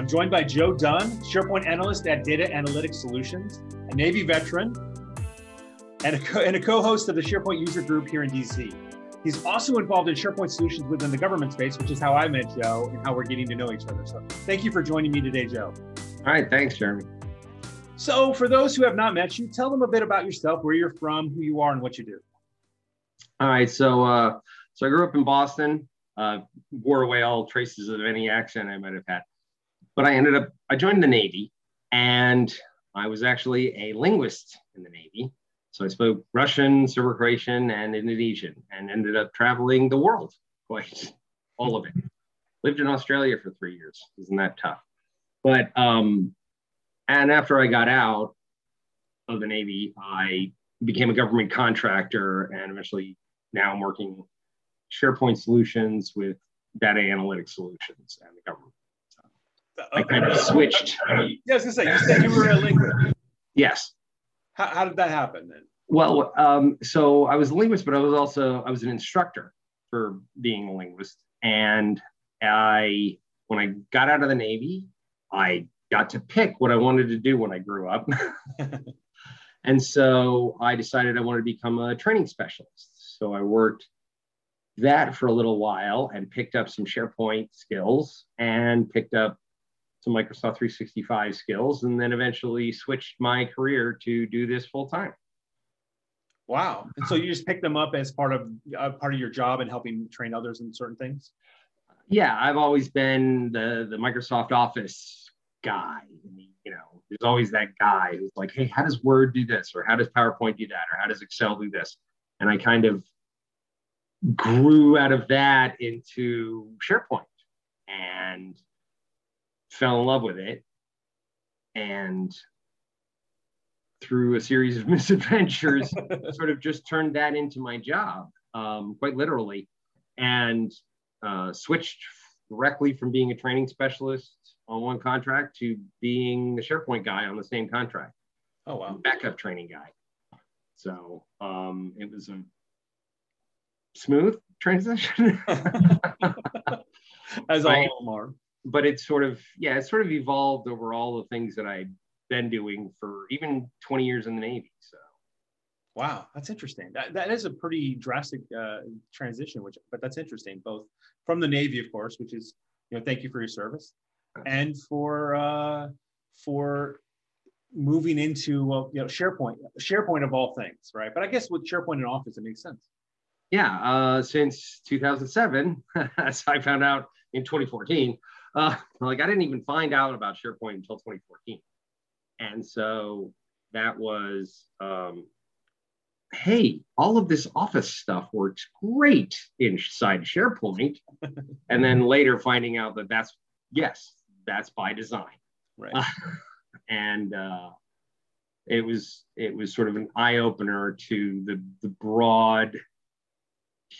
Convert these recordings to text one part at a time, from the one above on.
I'm joined by Joe Dunn, SharePoint analyst at Data Analytics Solutions, a Navy veteran, and a, co- and a co-host of the SharePoint user group here in DC. He's also involved in SharePoint solutions within the government space, which is how I met Joe and how we're getting to know each other. So thank you for joining me today, Joe. All right, thanks, Jeremy. So for those who have not met you, tell them a bit about yourself, where you're from, who you are, and what you do. All right, so uh, so I grew up in Boston, uh, wore away all traces of any accent I might have had but I ended up, I joined the Navy and I was actually a linguist in the Navy. So I spoke Russian, Serbo-Croatian, and Indonesian and ended up traveling the world, quite all of it. Lived in Australia for three years. Isn't that tough? But, um, and after I got out of the Navy, I became a government contractor and eventually now I'm working SharePoint solutions with data analytics solutions and the government. I kind of switched. Yeah, I was gonna say you said you were a linguist. Yes. How, how did that happen then? Well, um, so I was a linguist, but I was also I was an instructor for being a linguist, and I when I got out of the Navy, I got to pick what I wanted to do when I grew up. and so I decided I wanted to become a training specialist. So I worked that for a little while and picked up some SharePoint skills and picked up some Microsoft 365 skills, and then eventually switched my career to do this full time. Wow! And so you just picked them up as part of uh, part of your job and helping train others in certain things. Yeah, I've always been the the Microsoft Office guy. You know, there's always that guy who's like, "Hey, how does Word do this?" or "How does PowerPoint do that?" or "How does Excel do this?" And I kind of grew out of that into SharePoint, and fell in love with it. And through a series of misadventures sort of just turned that into my job um, quite literally and uh, switched directly from being a training specialist on one contract to being the sharepoint guy on the same contract. Oh wow. Backup training guy. So um, it was a smooth transition. As all of them are but it's sort of yeah, it's sort of evolved over all the things that I've been doing for even 20 years in the Navy. So wow, that's interesting. That that is a pretty drastic uh, transition, which but that's interesting. Both from the Navy, of course, which is you know thank you for your service, and for uh, for moving into well, you know SharePoint, SharePoint of all things, right? But I guess with SharePoint in Office, it makes sense. Yeah, uh, since 2007, as I found out in 2014, uh, like I didn't even find out about SharePoint until 2014. And so that was, um, hey, all of this office stuff works great inside SharePoint. and then later finding out that that's, yes, that's by design. Right. Uh, and uh, it was it was sort of an eye opener to the the broad,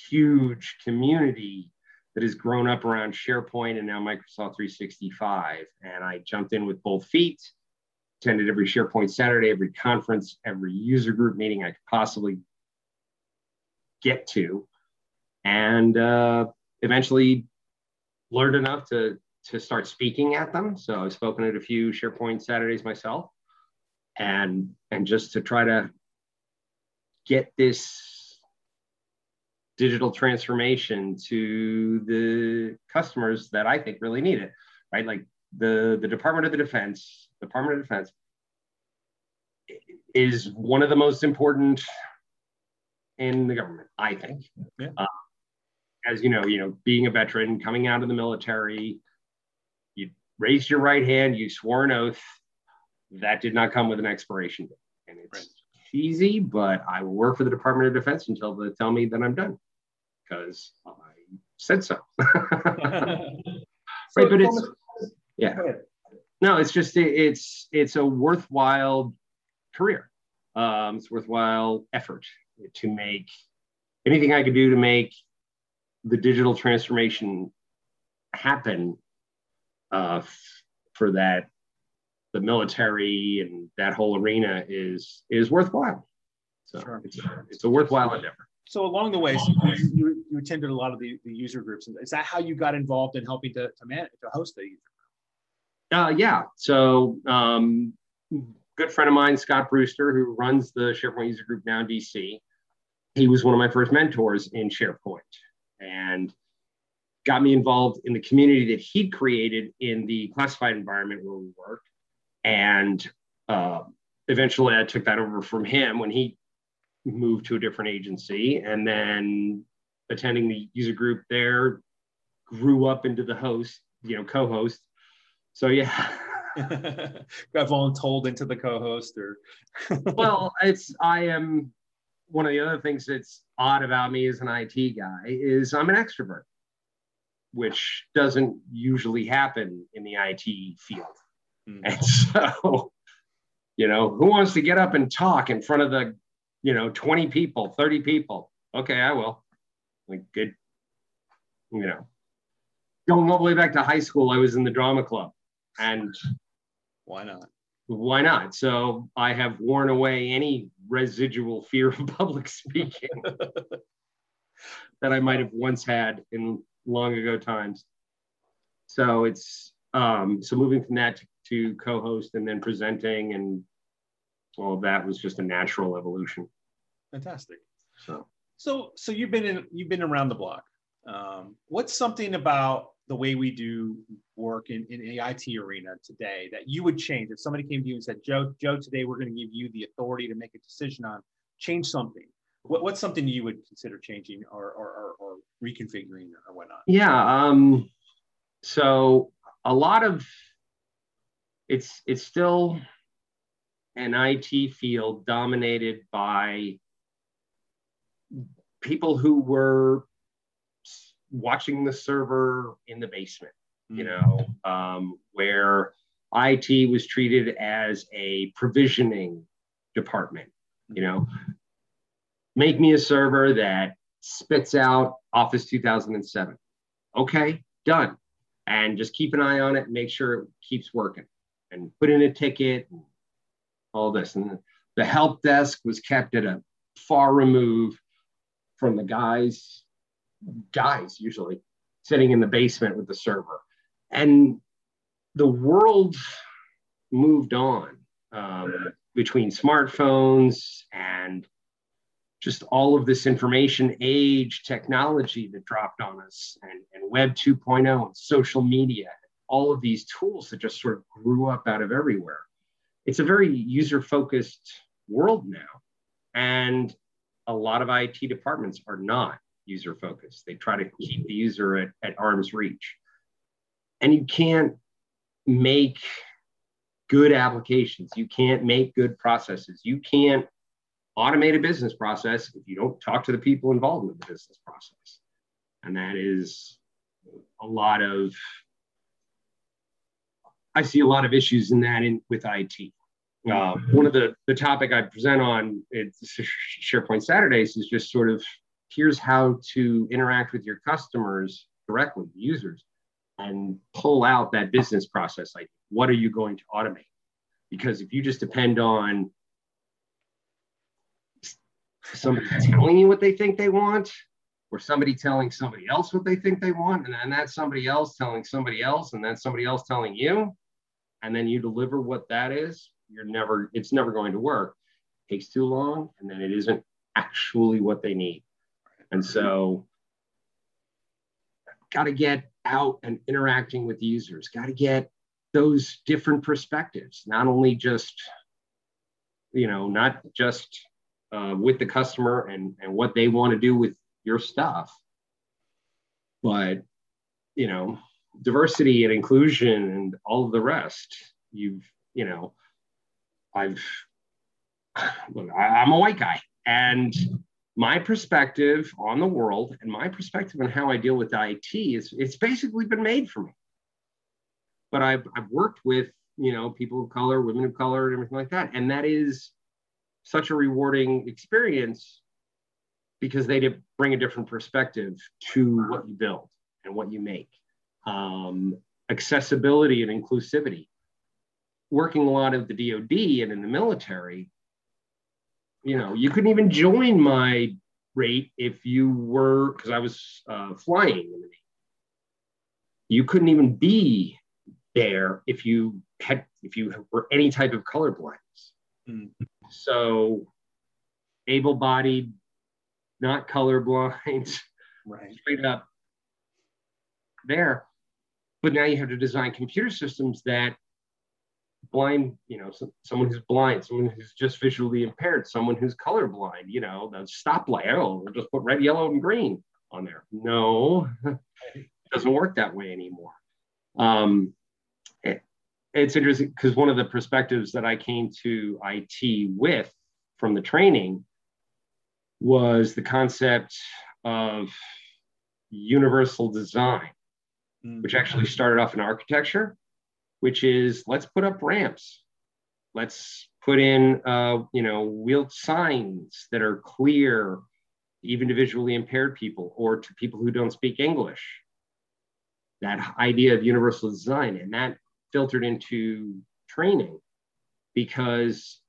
huge community that has grown up around SharePoint and now Microsoft 365. And I jumped in with both feet, attended every SharePoint Saturday, every conference, every user group meeting I could possibly get to, and uh, eventually learned enough to to start speaking at them. So I've spoken at a few SharePoint Saturdays myself, and and just to try to get this digital transformation to the customers that I think really need it, right? Like the, the Department of the Defense, Department of Defense is one of the most important in the government, I think. Yeah. Uh, as you know, you know, being a veteran, coming out of the military, you raised your right hand, you swore an oath. That did not come with an expiration date. And it's right. easy, but I will work for the Department of Defense until they tell me that I'm done because I said so. right, but it's yeah. No, it's just it's it's a worthwhile career. Um, it's worthwhile effort to make anything I could do to make the digital transformation happen uh, for that the military and that whole arena is is worthwhile. So sure. it's, it's a worthwhile endeavor so along the way, so you, you, attended a lot of the, the user groups. Is that how you got involved in helping to, to manage, to host the user Uh, yeah. So, um, good friend of mine, Scott Brewster, who runs the SharePoint user group now in DC, he was one of my first mentors in SharePoint and got me involved in the community that he'd created in the classified environment where we worked. And uh, eventually I took that over from him when he moved to a different agency. And then attending the user group there grew up into the host, you know, co host. So, yeah. got voluntold into the co-host or well it's i am one of the other things that's odd about me as an it guy is i'm an extrovert which doesn't usually happen in the it field mm. and so you know who wants to get up and talk in front of the you know 20 people 30 people okay i will like good you know going all the way back to high school i was in the drama club and why not? Why not? So I have worn away any residual fear of public speaking that I might have once had in long ago times. So it's um, so moving from that to, to co-host and then presenting and all of that was just a natural evolution. Fantastic. So so so you've been in you've been around the block. Um, what's something about the way we do work in, in the IT arena today that you would change if somebody came to you and said, Joe, Joe, today we're going to give you the authority to make a decision on change something. What, what's something you would consider changing or, or, or, or reconfiguring or whatnot? Yeah. Um, so a lot of it's it's still an IT field dominated by people who were watching the server in the basement, you mm-hmm. know, um, where IT was treated as a provisioning department, you know, make me a server that spits out Office 2007. Okay, done. And just keep an eye on it and make sure it keeps working and put in a ticket and all this. And the help desk was kept at a far remove from the guys guys usually sitting in the basement with the server. And the world moved on um, between smartphones and just all of this information age technology that dropped on us and, and web 2.0 and social media all of these tools that just sort of grew up out of everywhere it's a very user focused world now and a lot of it departments are not user focused. They try to keep the user at, at arm's reach. And you can't make good applications. You can't make good processes. You can't automate a business process if you don't talk to the people involved in the business process. And that is a lot of, I see a lot of issues in that in with IT. Uh, one of the, the topic I present on SharePoint Saturdays is just sort of here's how to interact with your customers directly, users, and pull out that business process. Like, what are you going to automate? Because if you just depend on somebody telling you what they think they want, or somebody telling somebody else what they think they want, and then that somebody else telling somebody else, and then somebody else telling you, and then you deliver what that is, you're never, it's never going to work. It takes too long, and then it isn't actually what they need. And so, got to get out and interacting with users, got to get those different perspectives, not only just, you know, not just uh, with the customer and, and what they want to do with your stuff, but, you know, diversity and inclusion and all of the rest. You've, you know, I've, look, I, I'm a white guy and my perspective on the world and my perspective on how I deal with IT is it's basically been made for me. But I've, I've worked with, you know, people of color, women of color, and everything like that. And that is such a rewarding experience because they bring a different perspective to what you build and what you make. Um, accessibility and inclusivity. Working a lot of the DoD and in the military, you know, you couldn't even join my rate if you were, because I was uh, flying in the Navy. You couldn't even be there if you had if you were any type of color blindness. Mm. So able-bodied, not colorblind, right. straight up there. But now you have to design computer systems that blind, you know, so, someone who's blind, someone who's just visually impaired, someone who's colorblind, you know, the stoplight, oh, we'll just put red, yellow, and green on there. No, it doesn't work that way anymore. Um, it, it's interesting because one of the perspectives that I came to IT with from the training was the concept of universal design, mm-hmm. which actually started off in architecture, which is let's put up ramps. Let's put in, uh, you know, wheel signs that are clear, even to visually impaired people or to people who don't speak English. That idea of universal design, and that filtered into training because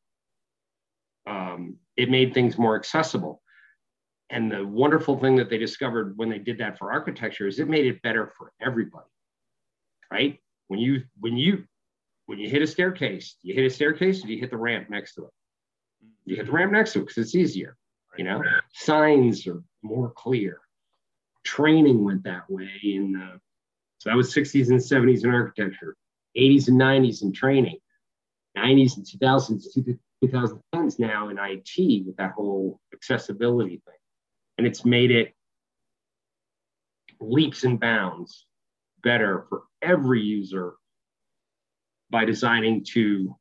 um, it made things more accessible. And the wonderful thing that they discovered when they did that for architecture is it made it better for everybody, right? When you when you when you hit a staircase, you hit a staircase, or you hit the ramp next to it. You hit the ramp next to it because it's easier. You know, signs are more clear. Training went that way in the so that was 60s and 70s in architecture, 80s and 90s in training, 90s and 2000s, 2010s now in IT with that whole accessibility thing and it's made it leaps and bounds better for every user by designing to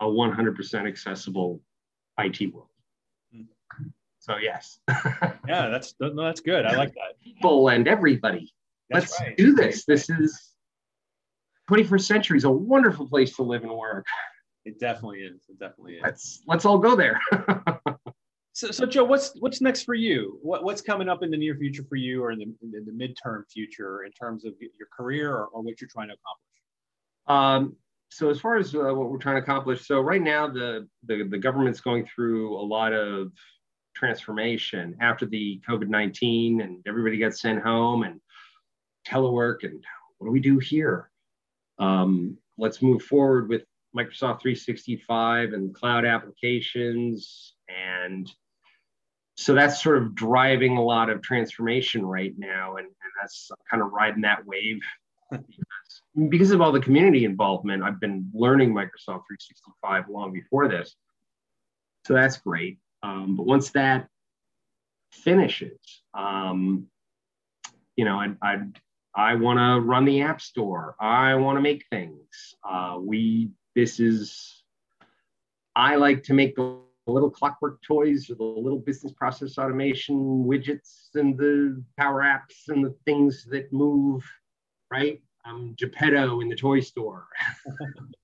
a 100% accessible IT world. So yes. yeah, that's no, that's good. I like that. People and everybody. That's Let's right. do this. This is 21st century is a wonderful place to live and work. It definitely is. It definitely is. Let's let's all go there. So, so Joe, what's what's next for you? What, what's coming up in the near future for you, or in the, in the midterm future, in terms of your career or, or what you're trying to accomplish? Um, so, as far as uh, what we're trying to accomplish, so right now the, the the government's going through a lot of transformation after the COVID nineteen, and everybody got sent home and telework, and what do we do here? Um, let's move forward with Microsoft 365 and cloud applications and so that's sort of driving a lot of transformation right now and, and that's kind of riding that wave. Because, because of all the community involvement i've been learning microsoft 365 long before this so that's great. Um, but once that finishes um, you know i i i want to run the app store. I want to make things. Uh, we this is i like to make the little clockwork toys or the little business process automation widgets and the power apps and the things that move, right? Um, Geppetto in the toy store,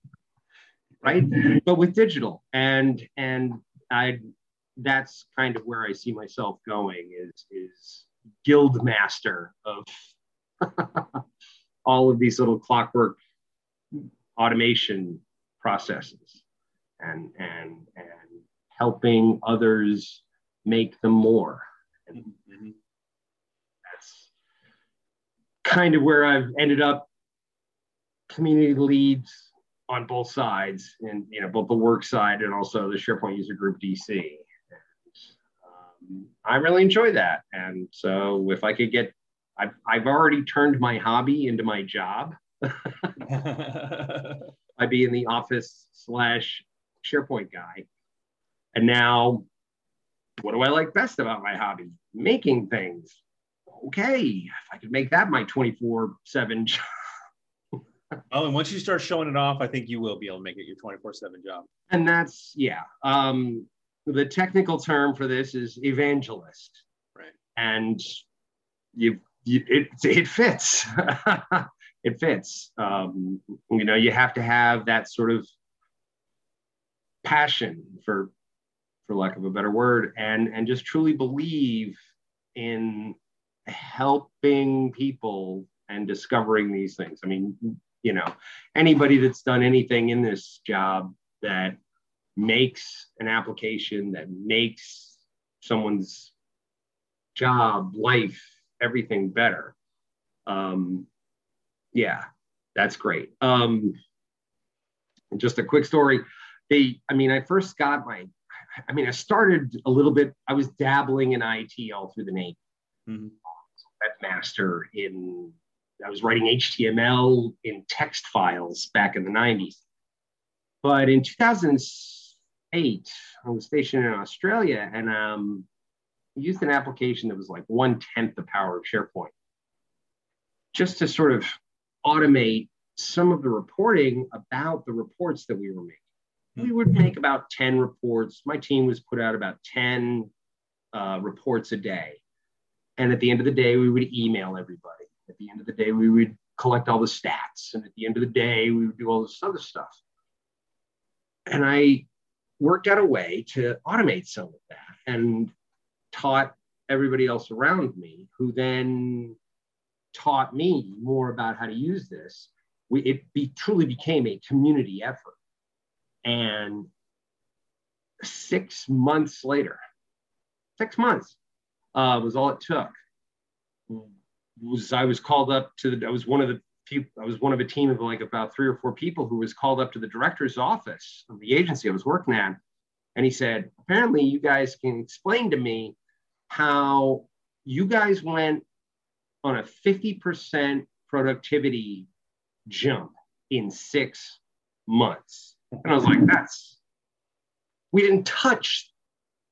right? But with digital, and and I, that's kind of where I see myself going is is guild master of all of these little clockwork automation processes, and and and helping others make them more. Mm-hmm. That's kind of where I've ended up community leads on both sides and you know both the work side and also the SharePoint user group DC. And, um, I really enjoy that. And so if I could get I've, I've already turned my hobby into my job. I'd be in the office slash SharePoint guy. And now, what do I like best about my hobby? Making things. Okay, if I could make that my 24 7 job. Oh, and once you start showing it off, I think you will be able to make it your 24 7 job. And that's, yeah. Um, the technical term for this is evangelist. Right. And you, you it, it fits. it fits. Um, you know, you have to have that sort of passion for for lack of a better word, and and just truly believe in helping people and discovering these things. I mean, you know, anybody that's done anything in this job that makes an application that makes someone's job, life, everything better. Um, yeah, That's great. Um, just a quick story. They, I mean, I first got my, I mean, I started a little bit, I was dabbling in IT all through the Navy. Mm-hmm. Webmaster in, I was writing HTML in text files back in the 90s. But in 2008, I was stationed in Australia and um, used an application that was like one tenth the power of SharePoint just to sort of automate some of the reporting about the reports that we were making. We would make about 10 reports. My team was put out about 10 uh, reports a day. And at the end of the day, we would email everybody. At the end of the day, we would collect all the stats. And at the end of the day, we would do all this other stuff. And I worked out a way to automate some of that and taught everybody else around me, who then taught me more about how to use this. We, it be, truly became a community effort. And six months later, six months uh, was all it took. Was I was called up to the, I was one of the people, I was one of a team of like about three or four people who was called up to the director's office of the agency I was working at. And he said, apparently you guys can explain to me how you guys went on a 50% productivity jump in six months. And I was like, that's, we didn't touch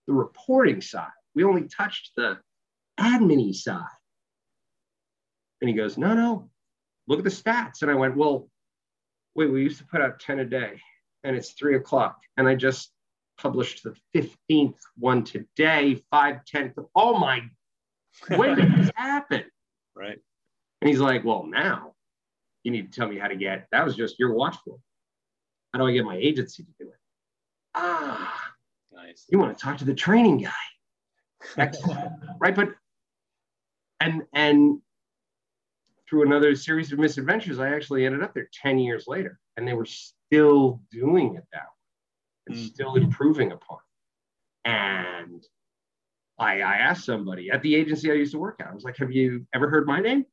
the reporting side. We only touched the admin side. And he goes, no, no, look at the stats. And I went, well, wait, we used to put out 10 a day and it's three o'clock. And I just published the 15th one today, 5 10. Oh my, when did this happen? Right. And he's like, well, now you need to tell me how to get, that was just your watch for. How do I get my agency to do it? Ah, nice. You want to talk to the training guy. right. But, and, and through another series of misadventures, I actually ended up there 10 years later and they were still doing it that way and mm-hmm. still improving upon it. And I, I asked somebody at the agency I used to work at, I was like, Have you ever heard my name?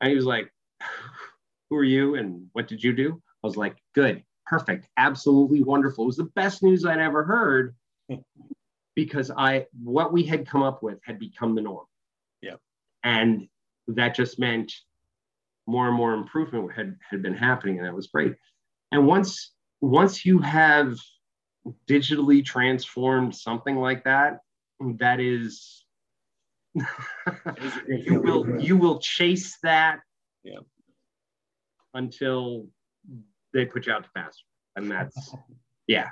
And he was like, Who are you and what did you do? I was like, Good, perfect, absolutely wonderful. It was the best news I'd ever heard because I what we had come up with had become the norm. Yeah. And that just meant more and more improvement had, had been happening, and that was great. And once once you have digitally transformed something like that, that is you will you will chase that yeah. until they put you out to pasture. And that's yeah.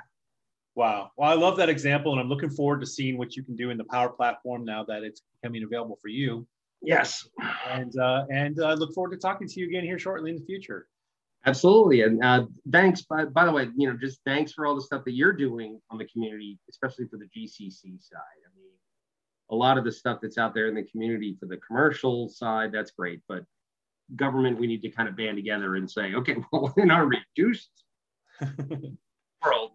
Wow. Well i love that example and i'm looking forward to seeing what you can do in the power platform now that it's becoming available for you. Yes. And uh, and i uh, look forward to talking to you again here shortly in the future. Absolutely. And uh, thanks, by, by the way, you know, just thanks for all the stuff that you're doing on the community, especially for the GCC side. I mean, a lot of the stuff that's out there in the community for the commercial side, that's great. But government, we need to kind of band together and say, okay, well, in our reduced world,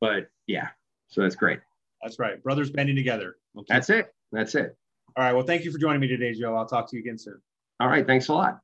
but yeah, so that's great. That's right. Brothers banding together. Okay. That's it. That's it. All right. Well, thank you for joining me today, Joe. I'll talk to you again soon. All right. Thanks a lot.